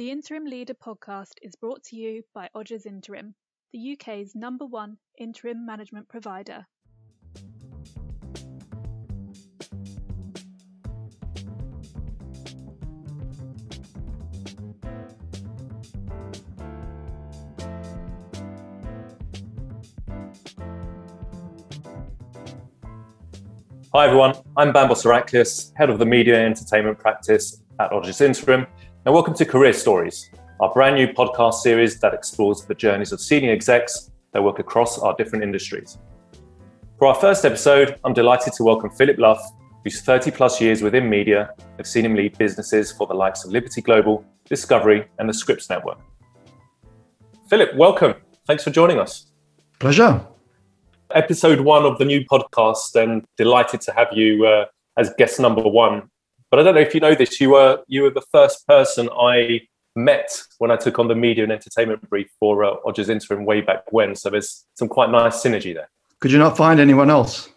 The Interim Leader podcast is brought to you by Odgers Interim, the UK's number one interim management provider. Hi everyone, I'm Bambos Eracleous, head of the media and entertainment practice at Odgers Interim, and welcome to Career Stories, our brand new podcast series that explores the journeys of senior execs that work across our different industries. For our first episode, I'm delighted to welcome Phillip Luff, whose 30 plus years within media have seen him lead businesses for the likes of Liberty Global, Discovery, and the Scripps Network. Phillip, welcome. Thanks for joining us. Pleasure episode one of the new podcast, and delighted to have you uh, as guest number one. But I don't know if you know this. You were you were the first person I met when I took on the media and entertainment brief for uh, Odgers Interim way back when. So there's some quite nice synergy there. Could you not find anyone else?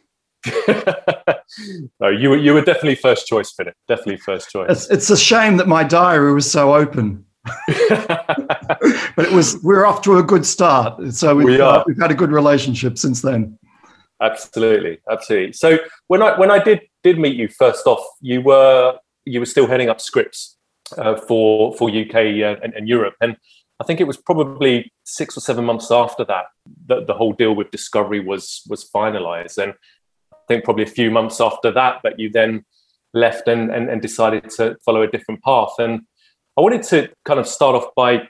no, you were you were definitely first choice, Phillip. Definitely first choice. It's, it's a shame that my diary was so open. but it was we're off to a good start. So we've, we uh, we've had a good relationship since then. Absolutely, absolutely. So when I when I did did meet you first off, you were you were still heading up Scripps uh, for for UK uh, and, and, Europe, and I think it was probably six or seven months after that that the whole deal with Discovery was was finalised, and I think probably a few months after that that you then left and, and, and decided to follow a different path. And I wanted to kind of start off by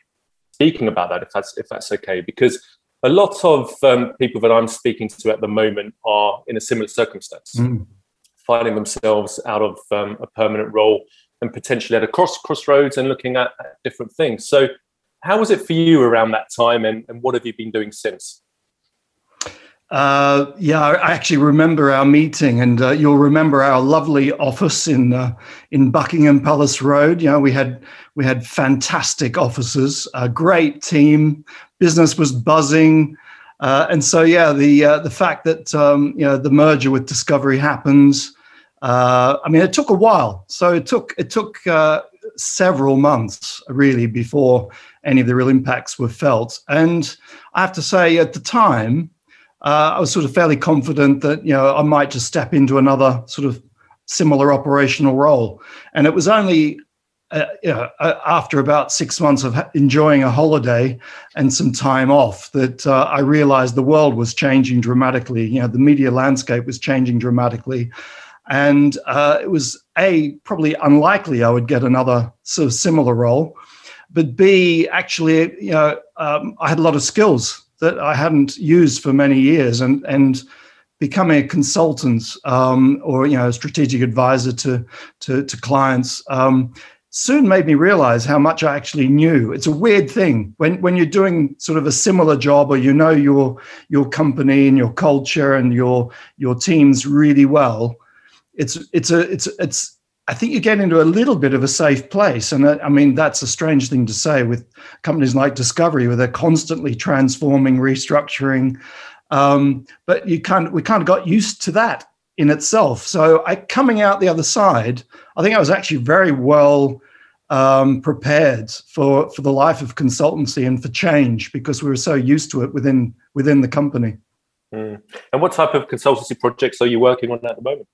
speaking about that, if that's if that's okay, because a lot of um, people that I'm speaking to at the moment are in a similar circumstance, mm. Finding themselves out of um, a permanent role and potentially at a cross crossroads and looking at, at, different things. So, how was it for you around that time, and, and what have you been doing since? Uh, yeah, I actually remember our meeting, and uh, you'll remember our lovely office in uh, in Buckingham Palace Road. You know, we had we had fantastic offices, a great team, business was buzzing, uh, and so yeah, the uh, the fact that um, you know the merger with Discovery happens. Uh, I mean, it took a while, so it took it took several months really before any of the real impacts were felt, and I have to say, at the time uh, I was sort of fairly confident that you know I might just step into another sort of similar operational role. And it was only uh, uh, after about six months of enjoying a holiday and some time off that uh, I realized the world was changing dramatically. You know, the media landscape was changing dramatically. And uh, it was A, probably unlikely I would get another sort of similar role. But B, actually, you know, um, I had a lot of skills that I hadn't used for many years, and and becoming a consultant um, or you know a strategic advisor to to, to clients um, soon made me realize how much I actually knew. It's a weird thing when when you're doing sort of a similar job or you know your your company and your culture and your your teams really well. It's it's a it's it's I think you get into a little bit of a safe place. And I mean, that's a strange thing to say with companies like Discovery, where they're constantly transforming, restructuring. Um, but you kind of, we kind of got used to that in itself. So I coming out the other side, I think I was actually very well um, prepared for for the life of consultancy and for change because we were so used to it within within the company. Mm. And what type of consultancy projects are you working on at the moment?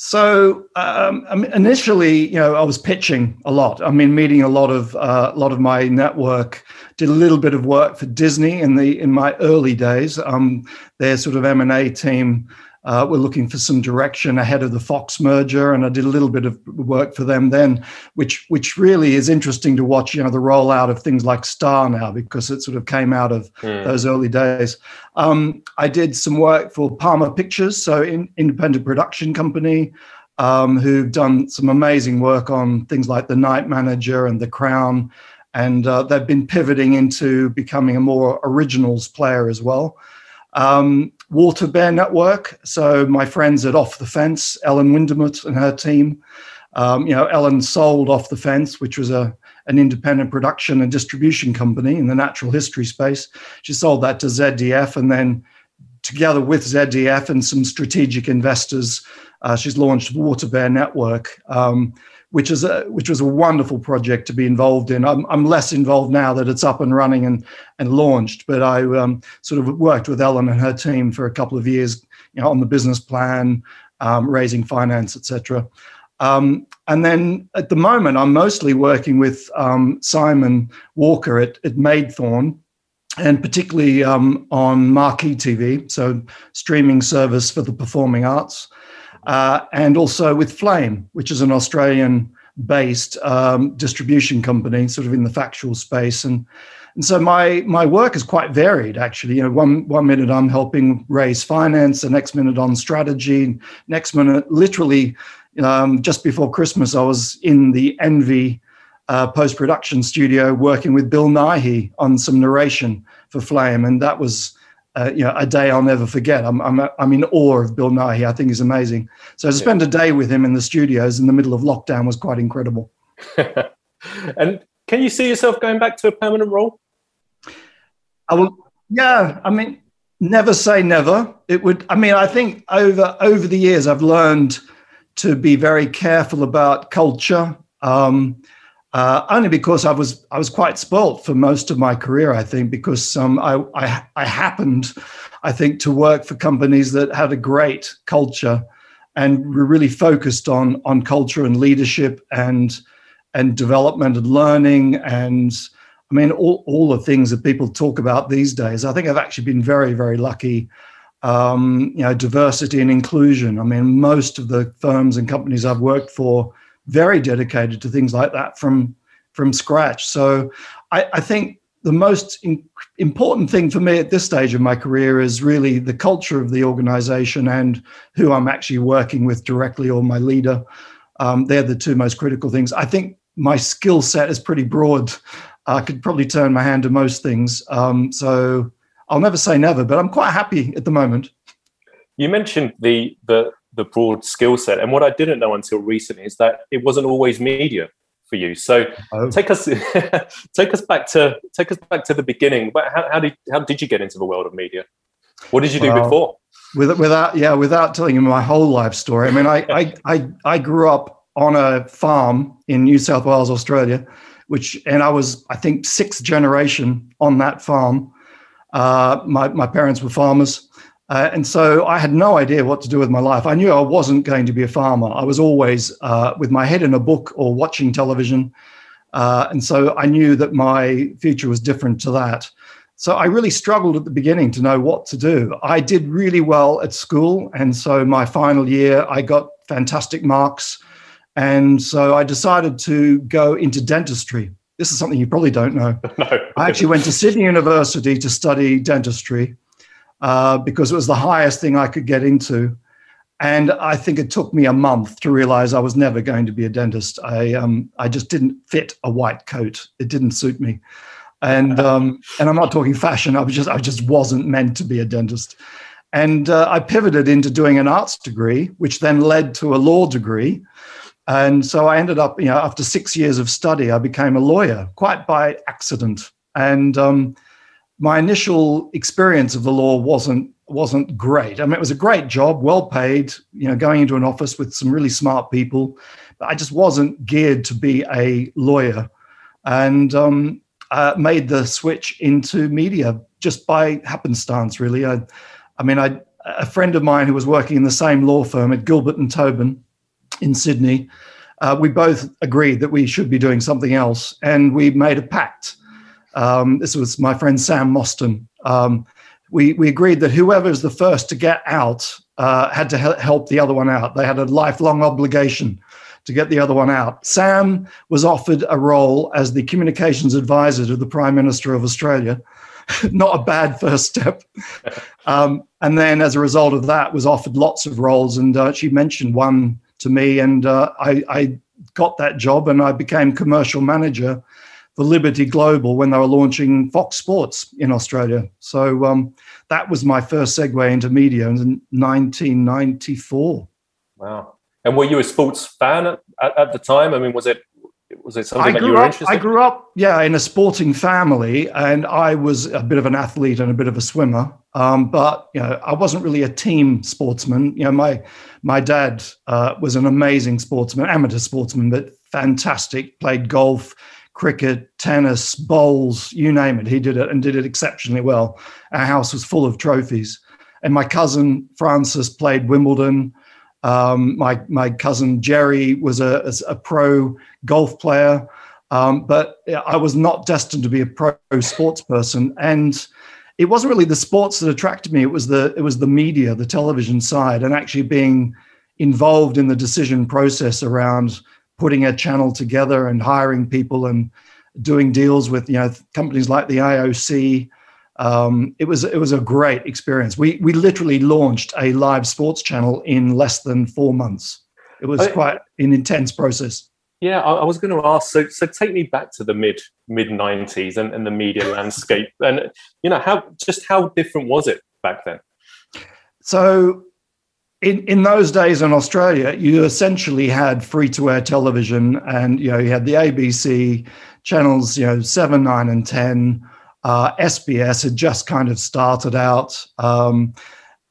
So um, initially, you know, I was pitching a lot. I mean, meeting a lot of uh, a lot of my network. Did a little bit of work for Disney in the in my early days. Um, their sort of M and A team uh, we're looking for some direction ahead of the Fox merger, and I did a little bit of work for them then, which which really is interesting to watch. You know, the rollout of things like Star now because it sort of came out of mm. those early days. Um, I did some work for Palmer Pictures, so in, independent production company. Um, who've done some amazing work on things like The Night Manager and The Crown, and uh, they've been pivoting into becoming a more originals player as well. Um, Water Bear Network. So my friends at Off the Fence, Ellen Windemuth and her team. Um, you know, Ellen sold Off the Fence, which was a an independent production and distribution company in the natural history space. She sold that to ZDF, and then together with ZDF and some strategic investors, uh, she's launched Water Bear Network, um, which is a which was a wonderful project to be involved in. I'm, I'm less involved now that it's up and running and and launched, but I um, sort of worked with Ellen and her team for a couple of years, you know, on the business plan, um, raising finance, etc. Um, and then at the moment, I'm mostly working with um, Simon Walker at, at Maidthorn, and particularly um, on Marquee TV, so streaming service for the performing arts, uh, and also with Flame, which is an Australian based um, distribution company, sort of in the factual space. And and so my my work is quite varied, actually. You know, one one minute I'm helping raise finance, the next minute on strategy, next minute, literally, um, just before Christmas, I was in the Envy uh, post production studio working with Bill Nighy on some narration for Flame, and that was. Uh, you know, a day I'll never forget. I'm, I'm, I'm in awe of Bill Nighy. I think he's amazing. So to spend a day with him in the studios in the middle of lockdown was quite incredible. and can you see yourself going back to a permanent role? I will. Yeah, I mean, never say never. It would. I mean, I think over over the years, I've learned to be very careful about culture. Um, uh, only because I was I was quite spoilt for most of my career. I think because um, I, I I happened, I think, to work for companies that had a great culture, and were really focused on on culture and leadership and and development and learning and I mean, all, all the things that people talk about these days, I think I've actually been very, very lucky. Um, you know, diversity and inclusion. I mean, most of the firms and companies I've worked for very dedicated to things like that from from scratch. So, I, I think the most in, important thing for me at this stage of my career is really the culture of the organization and who I'm actually working with directly or my leader. Um, they're the two most critical things. I think my skill set is pretty broad. I could probably turn my hand to most things. Um, so I'll never say never, but I'm quite happy at the moment. You mentioned the the the broad skill set, and what I didn't know until recently is that it wasn't always media for you. So oh. take us take us back to take us back to the beginning. How, how, did how did you get into the world of media? What did you do well, before? With, without yeah, without telling you my whole life story. I mean, I, I I I grew up on a farm in New South Wales, Australia which and I was I think sixth generation on that farm. Uh, my my parents were farmers, uh, and so I had no idea what to do with my life. I knew I wasn't going to be a farmer. I was always uh, with my head in a book or watching television, uh, and so I knew that my future was different to that. So I really struggled at the beginning to know what to do. I did really well at school, and so my final year I got fantastic marks. And so I decided to go into dentistry. This is something you probably don't know. no. I actually went to Sydney University to study dentistry uh, because it was the highest thing I could get into. And I think it took me a month to realize I was never going to be a dentist. I, um, I just didn't fit a white coat. It didn't suit me. And, um, and I'm not talking fashion. I was just, I just wasn't meant to be a dentist. And uh, I pivoted into doing an arts degree, which then led to a law degree. And so I ended up, you know, after six years of study, I became a lawyer quite by accident. And um, my initial experience of the law wasn't wasn't great. I mean, it was a great job, well paid, you know, going into an office with some really smart people. But I just wasn't geared to be a lawyer, and um, uh, made the switch into media just by happenstance. Really, I, I mean, I a friend of mine who was working in the same law firm at Gilbert and Tobin in Sydney, uh, we both agreed that we should be doing something else, and we made a pact. Um, this was my friend Sam Mostyn. Um, we, we agreed that whoever is the first to get out uh, had to help the other one out. They had a lifelong obligation to get the other one out. Sam was offered a role as the communications advisor to the Prime Minister of Australia. Not a bad first step. Um, and then, as a result of that, was offered lots of roles. And uh, she mentioned one to me, and uh, I, I got that job, and I became commercial manager for Liberty Global when they were launching Fox Sports in Australia. So um, that was my first segue into media in 1994. Wow! And were you a sports fan at, at the time? I mean, was it was it something that you were up, interested? I grew up, yeah, in a sporting family, and I was a bit of an athlete and a bit of a swimmer. Um, but you know, I wasn't really a team sportsman. You know, my my dad uh, was an amazing sportsman, amateur sportsman, but fantastic. Played golf, cricket, tennis, bowls, you name it. He did it and did it exceptionally well. Our house was full of trophies. And my cousin Francis played Wimbledon. Um, my my cousin Jerry was a, a pro golf player, um, but I was not destined to be a pro sports person. And it wasn't really the sports that attracted me. It was the it was the media, the television side, and actually being involved in the decision process around putting a channel together and hiring people and doing deals with you know companies like the IOC um, it was it was a great experience. We we literally launched a live sports channel in less than four months. It was I, quite an intense process. Yeah, I, I, was going to ask. So so take me back to the mid mid nineties and, and the media landscape, and you know how just how different was it back then? So. In, in those days in Australia, you essentially had free to air television, and you know you had the ABC channels, you know seven, nine, and ten, uh, SBS had just kind of started out. Um,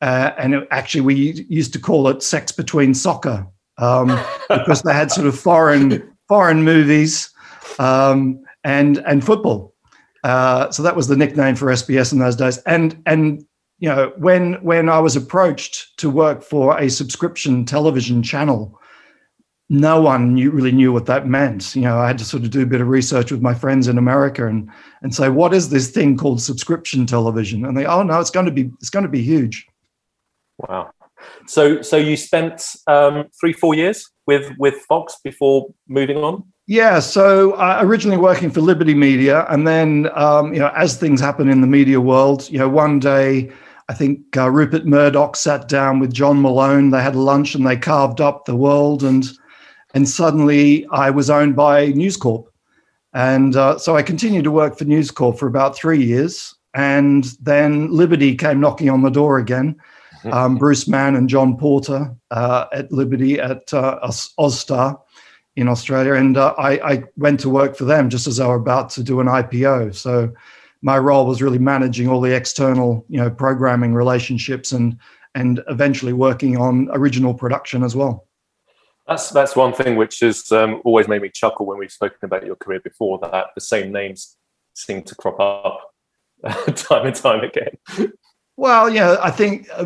uh, and it, actually, we used to call it sex between soccer um, because they had sort of foreign foreign movies um, and and football. Uh, so that was the nickname for SBS in those days. And and you know when when I was approached to work for a subscription television channel no one knew, really knew what that meant. You know, I had to sort of do a bit of research with my friends in America and and say, what is this thing called subscription television? And they, oh no, it's going to be it's going to be huge. Wow. So so you spent um, three four years with with Fox before moving on. Yeah, so uh, originally working for Liberty Media, and then um, you know, as things happen in the media world, you know, one day I think uh, Rupert Murdoch sat down with John Malone. They had lunch and they carved up the world and and suddenly I was owned by News Corp. And uh, so I continued to work for News Corp for about three years. And then Liberty came knocking on the door again. Um, Bruce Mann and John Porter uh, at Liberty at uh, Austar in Australia. And uh, I, I, went to work for them just as they were about to do an IPO. So my role was really managing all the external, you know, programming relationships and and eventually working on original production as well. That's that's one thing which has um, always made me chuckle when we've spoken about your career before. That the same names seem to crop up time and time again. Well, yeah, I think uh,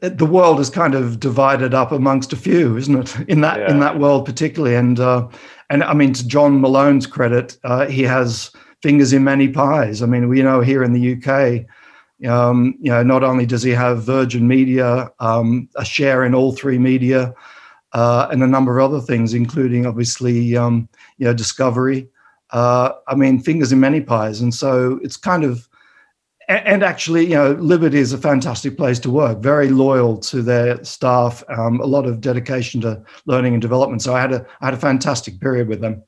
the world is kind of divided up amongst a few, isn't it? In that yeah. in that world particularly, and uh, and I mean to John Malone's credit, uh, he has fingers in many pies. I mean, we know here in the UK. Um, you know, not only does he have Virgin Media, um, a share in All3Media, uh, and a number of other things, including obviously um, you know discovery. Uh, I mean, fingers in many pies, and so it's kind of. And actually, you know, Liberty is a fantastic place to work. Very loyal to their staff. Um, a lot of dedication to learning and development. So I had a I had a fantastic period with them.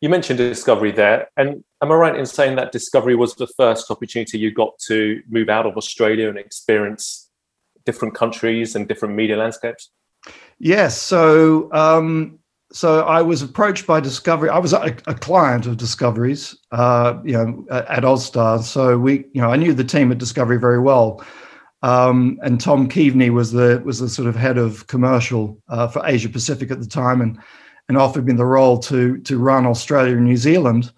You mentioned Discovery there, and am I right in saying that Discovery was the first opportunity you got to move out of Australia and experience different countries and different media landscapes? Yes. So, um, so I was approached by Discovery. I was a, a client of Discovery's, uh, you know, at Austar. So we, you know, I knew the team at Discovery very well. Um, and Tom Keaveney was the was the sort of head of commercial uh, for Asia Pacific at the time, and and offered me the role to to run Australia and New Zealand.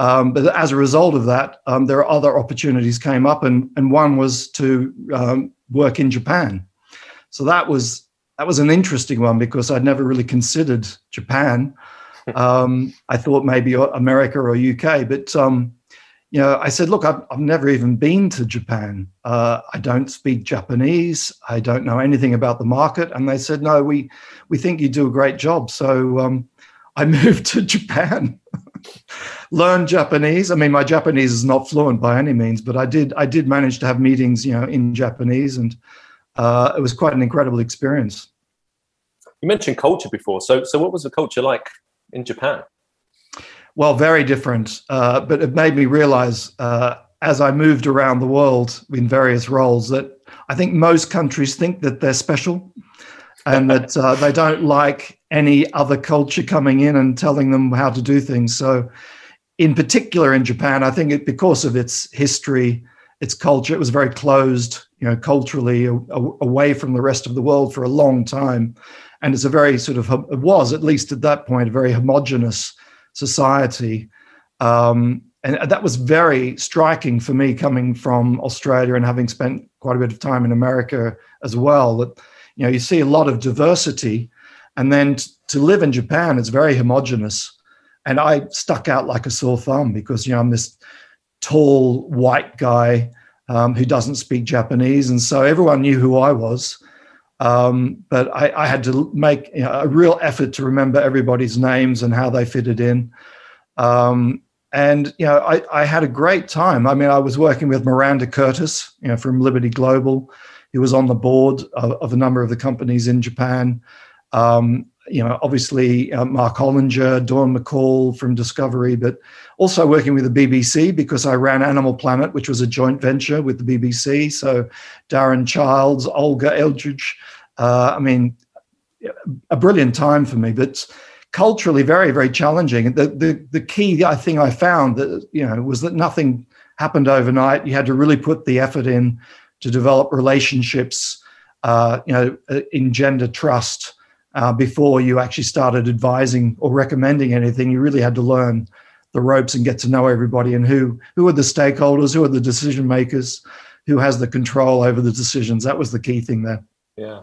Um, but as a result of that, um, there are other opportunities came up, and and one was to um, work in Japan. So that was that was an interesting one because I'd never really considered Japan. Um, I thought maybe America or UK, but um, you know, I said, look, I've, I've never even been to Japan. Uh, I don't speak Japanese. I don't know anything about the market. And they said, no, we we think you do a great job. So um, I moved to Japan, learned Japanese. I mean, my Japanese is not fluent by any means, but I did I did manage to have meetings, you know, in Japanese and uh, it was quite an incredible experience. You mentioned culture before, so so what was the culture like in Japan? Well, very different, uh, but it made me realize uh, as I moved around the world in various roles that I think most countries think that they're special and that uh, they don't like any other culture coming in and telling them how to do things. So, in particular in Japan, I think it because of its history its culture. It was very closed, you know, culturally a, a, away from the rest of the world for a long time, and it's a very sort of it was at least at that point a very homogenous society. Um, and that was very striking for me coming from Australia and having spent quite a bit of time in America as well. That you know you see a lot of diversity, and then t- to live in Japan it's very homogenous. And I stuck out like a sore thumb because you know I'm this tall white guy um, who doesn't speak Japanese, and so everyone knew who I was. Um, but I, I, had to make you know, a real effort to remember everybody's names and how they fitted in. Um, and you know, I, I, had a great time. I mean, I was working with Miranda Curtis, you know, from Liberty Global, who was on the board of, of a number of the companies in Japan. Um, you know, obviously uh, Mark Hollinger, Dawn McCall from Discovery, but also working with the BBC because I ran Animal Planet, which was a joint venture with the BBC. So Darren Childs, Olga Eldridge. Uh, I mean, a brilliant time for me. But culturally very very challenging the, the the key i think i found that you know was that nothing happened overnight you had to really put the effort in to develop relationships uh, you know uh, engender trust uh, before you actually started advising or recommending anything you really had to learn the ropes and get to know everybody and who who are the stakeholders who are the decision makers who has the control over the decisions that was the key thing there yeah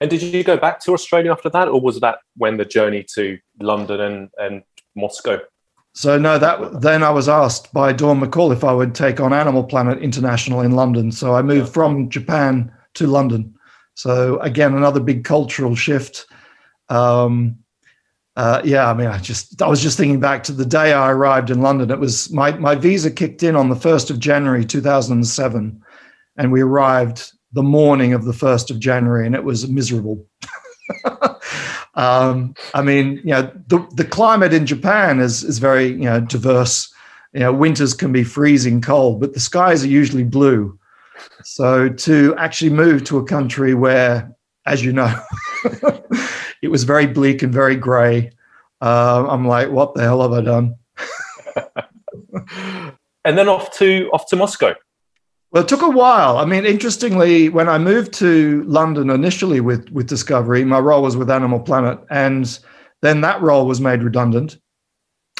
and did you go back to Australia after that, or was that when the journey to London and, and Moscow? So no, that then I was asked by Dawn McCall if I would take on Animal Planet International in London. So I moved yeah. from Japan to London. So again, another big cultural shift. Um, uh, yeah, I mean, I just I was just thinking back to the day I arrived in London. It was my my visa kicked in on the first of January two thousand and seven, and we arrived the morning of the 1st of January, and it was miserable. um, I mean, you know, the, the climate in Japan is, is very, you know, diverse. You know, winters can be freezing cold, but the skies are usually blue. So to actually move to a country where, as you know, it was very bleak and very grey, uh, I'm like, what the hell have I done? and then off to off to Moscow. Well, it took a while. I mean, interestingly, when I moved to London initially with, with Discovery, my role was with Animal Planet, and then that role was made redundant.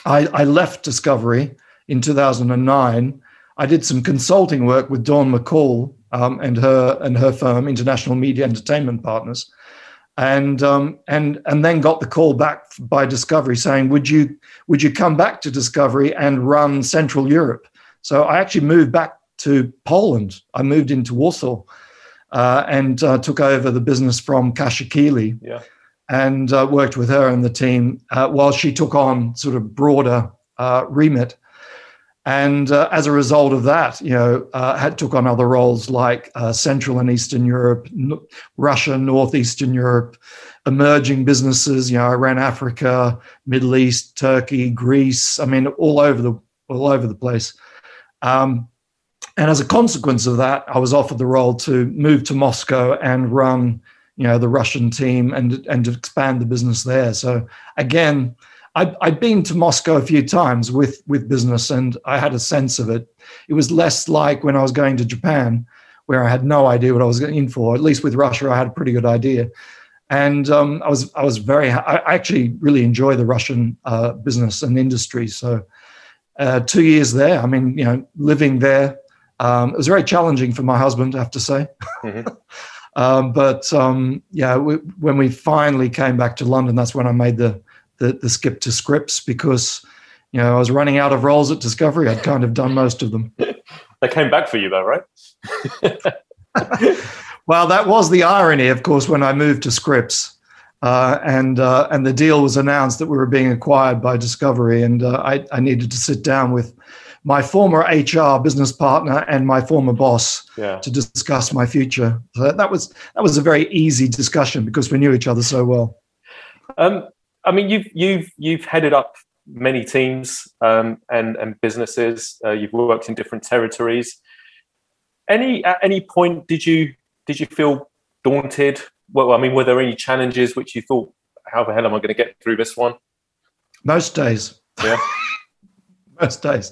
I, I left Discovery in 2009. I did some consulting work with Dawn McCall um, and her and her firm, International Media Entertainment Partners, and um, and and then got the call back by Discovery saying, "Would you would you come back to Discovery and run Central Europe?" So I actually moved back to Poland. I moved into Warsaw uh, and uh, took over the business from Kasia Kieli yeah. and uh, worked with her and the team uh, while she took on sort of broader uh, remit. And uh, as a result of that, you know, had took on other roles like Central and Eastern Europe, N- Russia, Northeastern Europe, emerging businesses. You know, I ran Africa, Middle East, Turkey, Greece. I mean, all over the all over the place. Um, and as a consequence of that, I was offered the role to move to Moscow and run, you know, the Russian team and and expand the business there. So again, i had been to Moscow a few times with with business, and I had a sense of it. It was less like when I was going to Japan, where I had no idea what I was in for. At least with Russia, I had a pretty good idea, and um, I was I was very I actually really enjoy the Russian uh, business and industry. So. Uh, two years there. I mean, you know, living there, um, it was very challenging for my husband, I have to say. Mm-hmm. um, but um, yeah, we, when we finally came back to London, that's when I made the, the, the skip to Scripps because you know I was running out of roles at Discovery. I'd kind of done most of them. they came back for you though, right? well, that was the irony, of course, when I moved to Scripps. Uh, and uh, and the deal was announced that we were being acquired by Discovery, and uh, I, I needed to sit down with my former HR business partner and my former boss yeah. to discuss my future. So that was that was a very easy discussion because we knew each other so well. Um, I mean, you've you've you've headed up many teams um, and and businesses. Uh, you've worked in different territories. Any at any point did you did you feel daunted? Well, I mean, were there any challenges which you thought, how the hell am I going to get through this one? Most days. Yeah. Most days.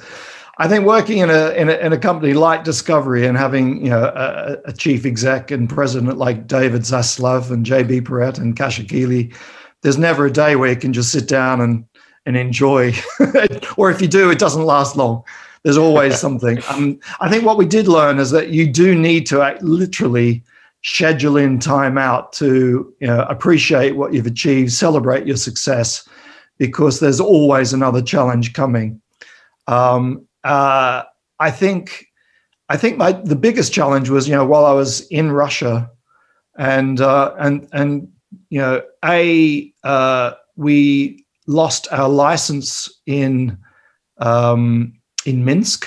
I think working in a, in a in a company like Discovery and having you know a, a chief exec and president like David Zaslav and JB Perrette and Kasia Kieli, there's never a day where you can just sit down and and enjoy, or if you do, it doesn't last long. There's always something. Um, I think what we did learn is that you do need to act, literally schedule in time out to you know, appreciate what you've achieved, celebrate your success, because there's always another challenge coming. Um, uh, I think I think my the biggest challenge was you know while I was in Russia, and uh, and and you know a uh, we lost our license in um, in Minsk,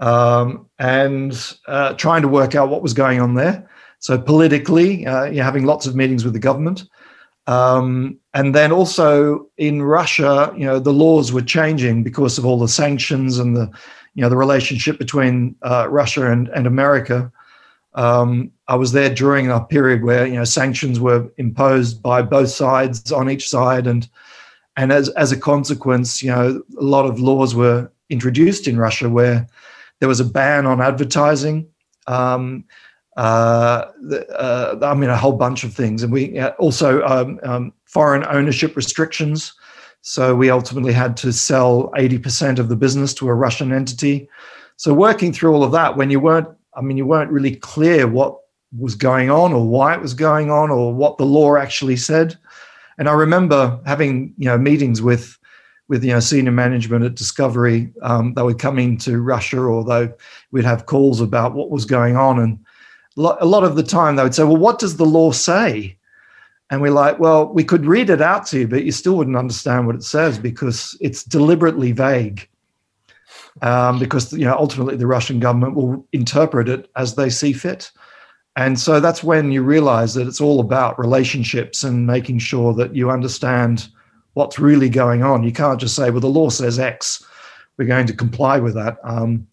um, and uh, trying to work out what was going on there. So politically, uh, you're having lots of meetings with the government. Um, and then also in Russia, you know, the laws were changing because of all the sanctions and the, you know, the relationship between uh, Russia and, and America. Um, I was there during a period where you know sanctions were imposed by both sides on each side, and and as as a consequence, you know, a lot of laws were introduced in Russia where there was a ban on advertising. Um, uh, uh, I mean, a whole bunch of things. And we uh, also um, um, foreign ownership restrictions. So we ultimately had to sell 80% of the business to a Russian entity. So working through all of that, when you weren't, I mean, you weren't really clear what was going on or why it was going on or what the law actually said. And I remember having, you know, meetings with with you know senior management at Discovery um, that would come into Russia, although we'd have calls about what was going on, and a lot of the time they would say, well, what does the law say? And we're like, well, we could read it out to you, but you still wouldn't understand what it says because it's deliberately vague. Um, because you know ultimately the Russian government will interpret it as they see fit. And so that's when you realize that it's all about relationships and making sure that you understand what's really going on. You can't just say, well, the law says X, we're going to comply with that. Um,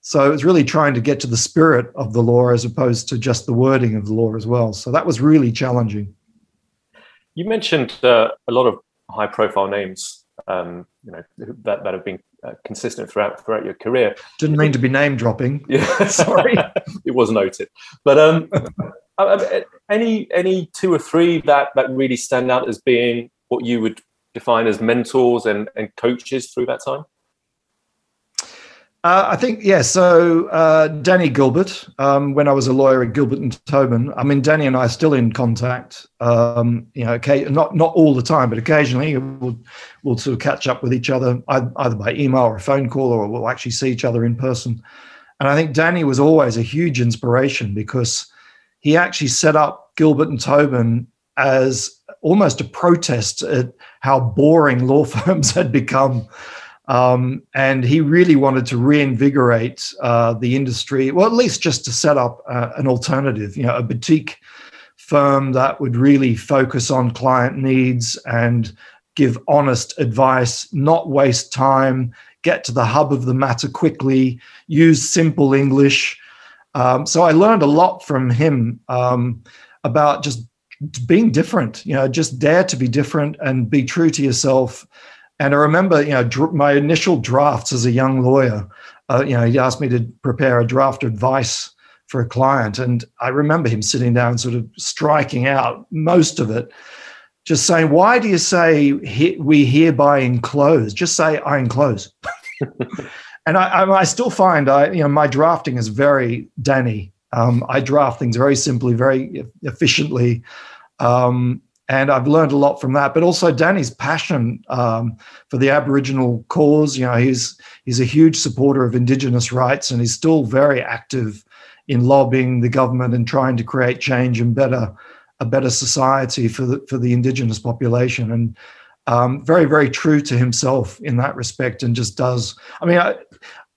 so it's really trying to get to the spirit of the law as opposed to just the wording of the law as well. So that was really challenging. You mentioned uh, a lot of high-profile names, um, you know, that, that have been uh, consistent throughout throughout your career. Didn't mean to be name dropping. Yeah, sorry, it was noted. But um, uh, uh, any any two or three that that really stand out as being what you would define as mentors and, and coaches through that time? Uh, I think yeah. So uh, Danny Gilbert, um, when I was a lawyer at Gilbert and Tobin, I mean Danny and I are still in contact. Um, you know, okay, not not all the time, but occasionally we'll we'll sort of catch up with each other either by email or a phone call, or we'll actually see each other in person. And I think Danny was always a huge inspiration because he actually set up Gilbert and Tobin as almost a protest at how boring law firms had become um, and he really wanted to reinvigorate uh, the industry, well, at least just to set up uh, an alternative, you know, a boutique firm that would really focus on client needs and give honest advice, not waste time, get to the hub of the matter quickly, use simple English. Um, so I learned a lot from him um, about just being different, you know, just dare to be different and be true to yourself and I remember, you know, dr- my initial drafts as a young lawyer. Uh, you know, he asked me to prepare a draft advice for a client, and I remember him sitting down, sort of striking out most of it, just saying, "Why do you say he- we hereby enclose? Just say I enclose." and I, I, I, still find I, you know, my drafting is very Danny. Um, I draft things very simply, very efficiently. Um, and I've learned a lot from that. But also Danny's passion um, for the Aboriginal cause. You know, he's he's a huge supporter of Indigenous rights, and he's still very active in lobbying the government and trying to create change and better a better society for the for the Indigenous population. And um, very very true to himself in that respect, and just does. I mean. I,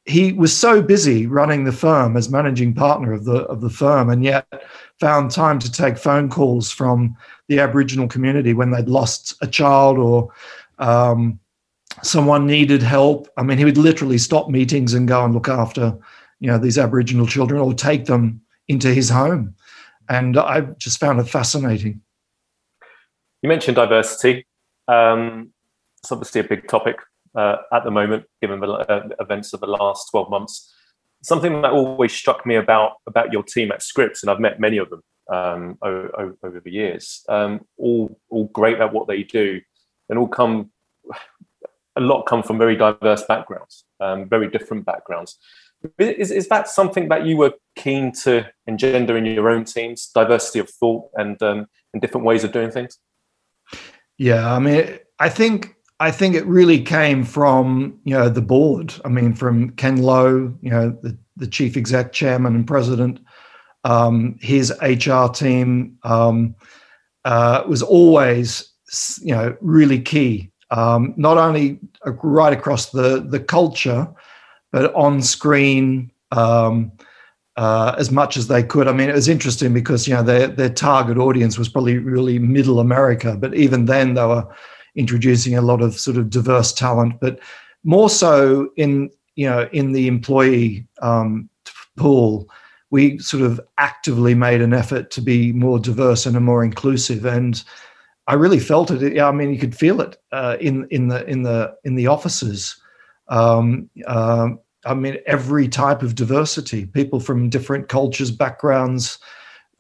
he was so busy running the firm as managing partner of the of the firm, and yet found time to take phone calls from the Aboriginal community when they'd lost a child or um, someone needed help. I mean, he would literally stop meetings and go and look after, you know, these Aboriginal children or take them into his home. And I just found it fascinating. You mentioned diversity. Um, it's obviously a big topic uh, at the moment, given the uh, events of the last 12 months. Something that always struck me about about your team at Scripps, and I've met many of them um, over, over, the years, um, all all great at what they do, and all come a lot come from very diverse backgrounds, um, very different backgrounds. Is, is that something that you were keen to engender in your own teams, diversity of thought and um, and different ways of doing things? Yeah, I mean, I think I think it really came from you know the board. I mean, from Ken Lowe, you know, the, the chief exec, chairman, and president. Um, his HR team um, uh, was always you know really key. Um, not only right across the the culture, but on screen um, uh, as much as they could. I mean, it was interesting because you know their their target audience was probably really middle America, but even then they were introducing a lot of sort of diverse talent, but more so in you know in the employee um, pool. We sort of actively made an effort to be more diverse and more inclusive, and I really felt it. I mean, you could feel it uh, in in the in the in the offices. Um, uh, I mean, every type of diversity, people from different cultures, backgrounds,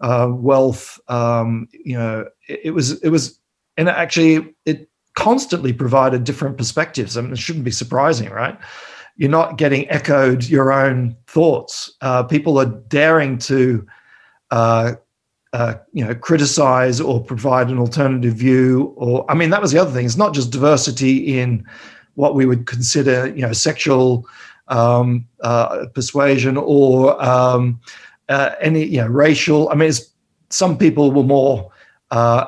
uh, wealth. Um, you know, it, it, was it was, and actually, it constantly provided different perspectives. I mean, it shouldn't be surprising, right? You're not getting echoed your own thoughts. Uh, people are daring to, uh, uh, you know, criticize or provide an alternative view. Or, I mean, that was the other thing. It's not just diversity in what we would consider, you know, sexual um, uh, persuasion or um, uh, any you know racial. I mean, some people were more uh,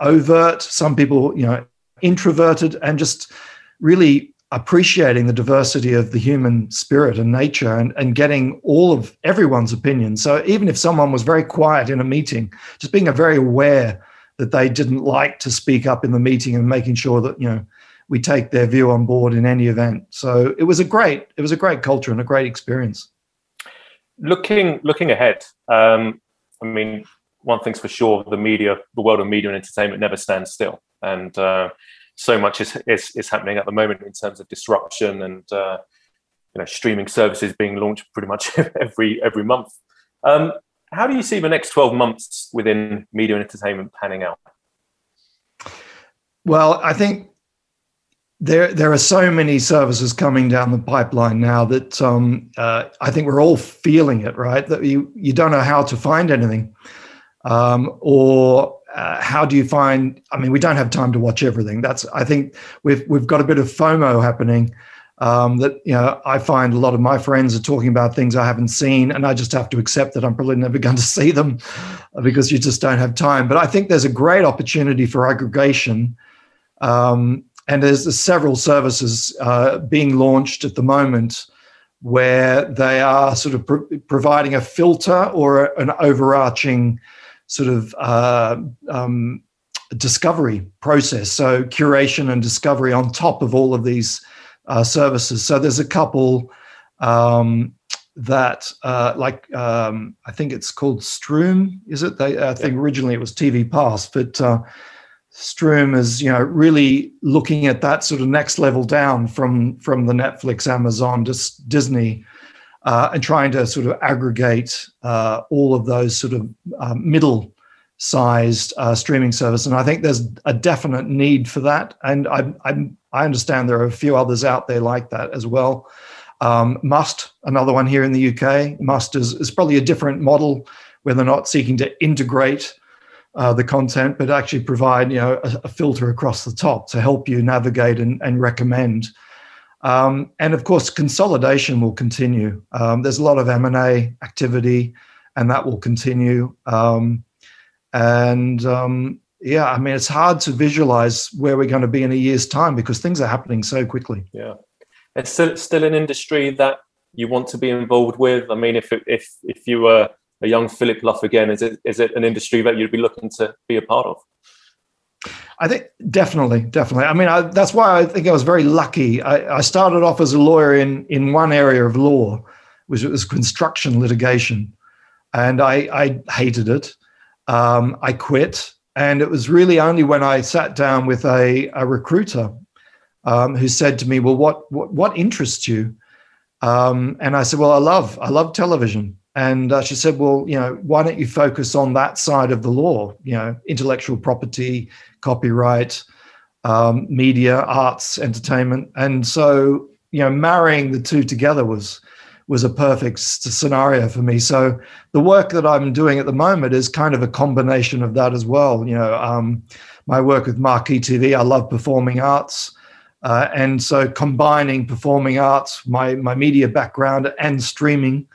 overt, some people you know introverted, and just really appreciating the diversity of the human spirit and nature and, and getting all of everyone's opinion. So even if someone was very quiet in a meeting, just being very aware that they didn't like to speak up in the meeting and making sure that, you know, we take their view on board in any event. So it was a great it was a great culture and a great experience. Looking looking ahead, um, I mean, one thing's for sure: the media, the world of media and entertainment, never stands still, and uh, so much is, is, is happening at the moment in terms of disruption and uh, you know streaming services being launched pretty much every every month. Um, how do you see the next twelve months within media and entertainment panning out? Well, I think there there are so many services coming down the pipeline now that um, uh, I think we're all feeling it, right? That you you don't know how to find anything, um, or uh, how do you find? I mean, we don't have time to watch everything. That's I think we've we've got a bit of FOMO happening. Um, that you know, I find a lot of my friends are talking about things I haven't seen, and I just have to accept that I'm probably never going to see them because you just don't have time. But I think there's a great opportunity for aggregation. Um, and there's several services uh, being launched at the moment where they are sort of pro- providing a filter or an overarching sort of uh, um, discovery process. So curation and discovery on top of all of these uh, services. So there's a couple um, that, uh, like um, I think it's called Struum. Is it? They, I think originally it was TV Pass, but uh, Struum is, you know, really looking at that sort of next level down from from the Netflix, Amazon, just Disney, uh, and trying to sort of aggregate uh, all of those sort of uh, middle sized uh, streaming service. And I think there's a definite need for that. And I, I, I understand there are a few others out there like that as well. Um, Must, another one here in the UK. Must is, is probably a different model where they're not seeking to integrate uh, the content, but actually provide you know a, a, filter across the top to help you navigate and, and recommend. Um, and of course, consolidation will continue. Um, there's a lot of M and A activity, and that will continue. Um, and um, yeah, I mean, it's hard to visualize where we're going to be in a year's time because things are happening so quickly. Yeah, it's still still an industry that you want to be involved with. I mean, if if if you were a young Phillip Luff again? Is it is it an industry that you'd be looking to be a part of? I think definitely, definitely. I mean, I, that's why I think I was very lucky. I, I, started off as a lawyer in in one area of law, which was construction litigation, and I, I hated it. Um, I quit, and it was really only when I sat down with a, a recruiter um, who said to me, "Well, what what, what interests you?" Um, and I said, "Well, I love I love television." And uh, she said, "Well, you know, why don't you focus on that side of the law? You know, intellectual property, copyright, um, media, arts, entertainment." And so, you know, marrying the two together was was a perfect scenario for me. So the work that I'm doing at the moment is kind of a combination of that as well. You know, um, my work with Marquee TV, I love performing arts. Uh, and so combining performing arts, my, my media background and streaming,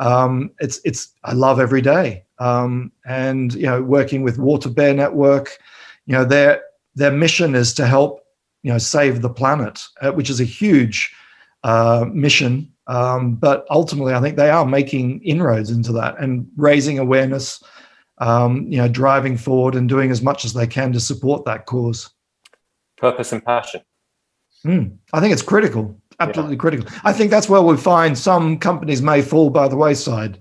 um, it's, it's, I love every day. Um, and, you know, working with Water Bear Network, you know, their, their mission is to help, you know, save the planet, uh, which is a huge uh, mission um, but ultimately, I think they are making inroads into that and raising awareness, um, you know, driving forward and doing as much as they can to support that cause. Purpose and passion. Mm, I think it's critical, absolutely yeah. critical. I think that's where we find some companies may fall by the wayside.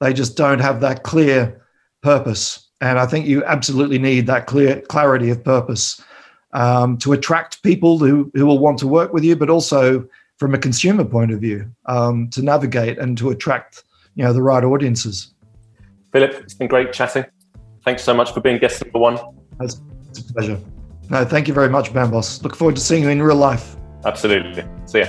They just don't have that clear purpose. And I think you absolutely need that clear clarity of purpose um, to attract people who, who will want to work with you, but also from a consumer point of view um, to navigate and to attract you know the right audiences. Phillip, it's been great chatting. Thanks so much for being guest number one. It's a pleasure. No, thank you very much, Bambos. Look forward to seeing you in real life. Absolutely. See ya.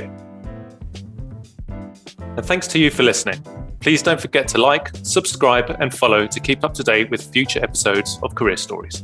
And thanks to you for listening. Please don't forget to like, subscribe, and follow to keep up to date with future episodes of Career Stories.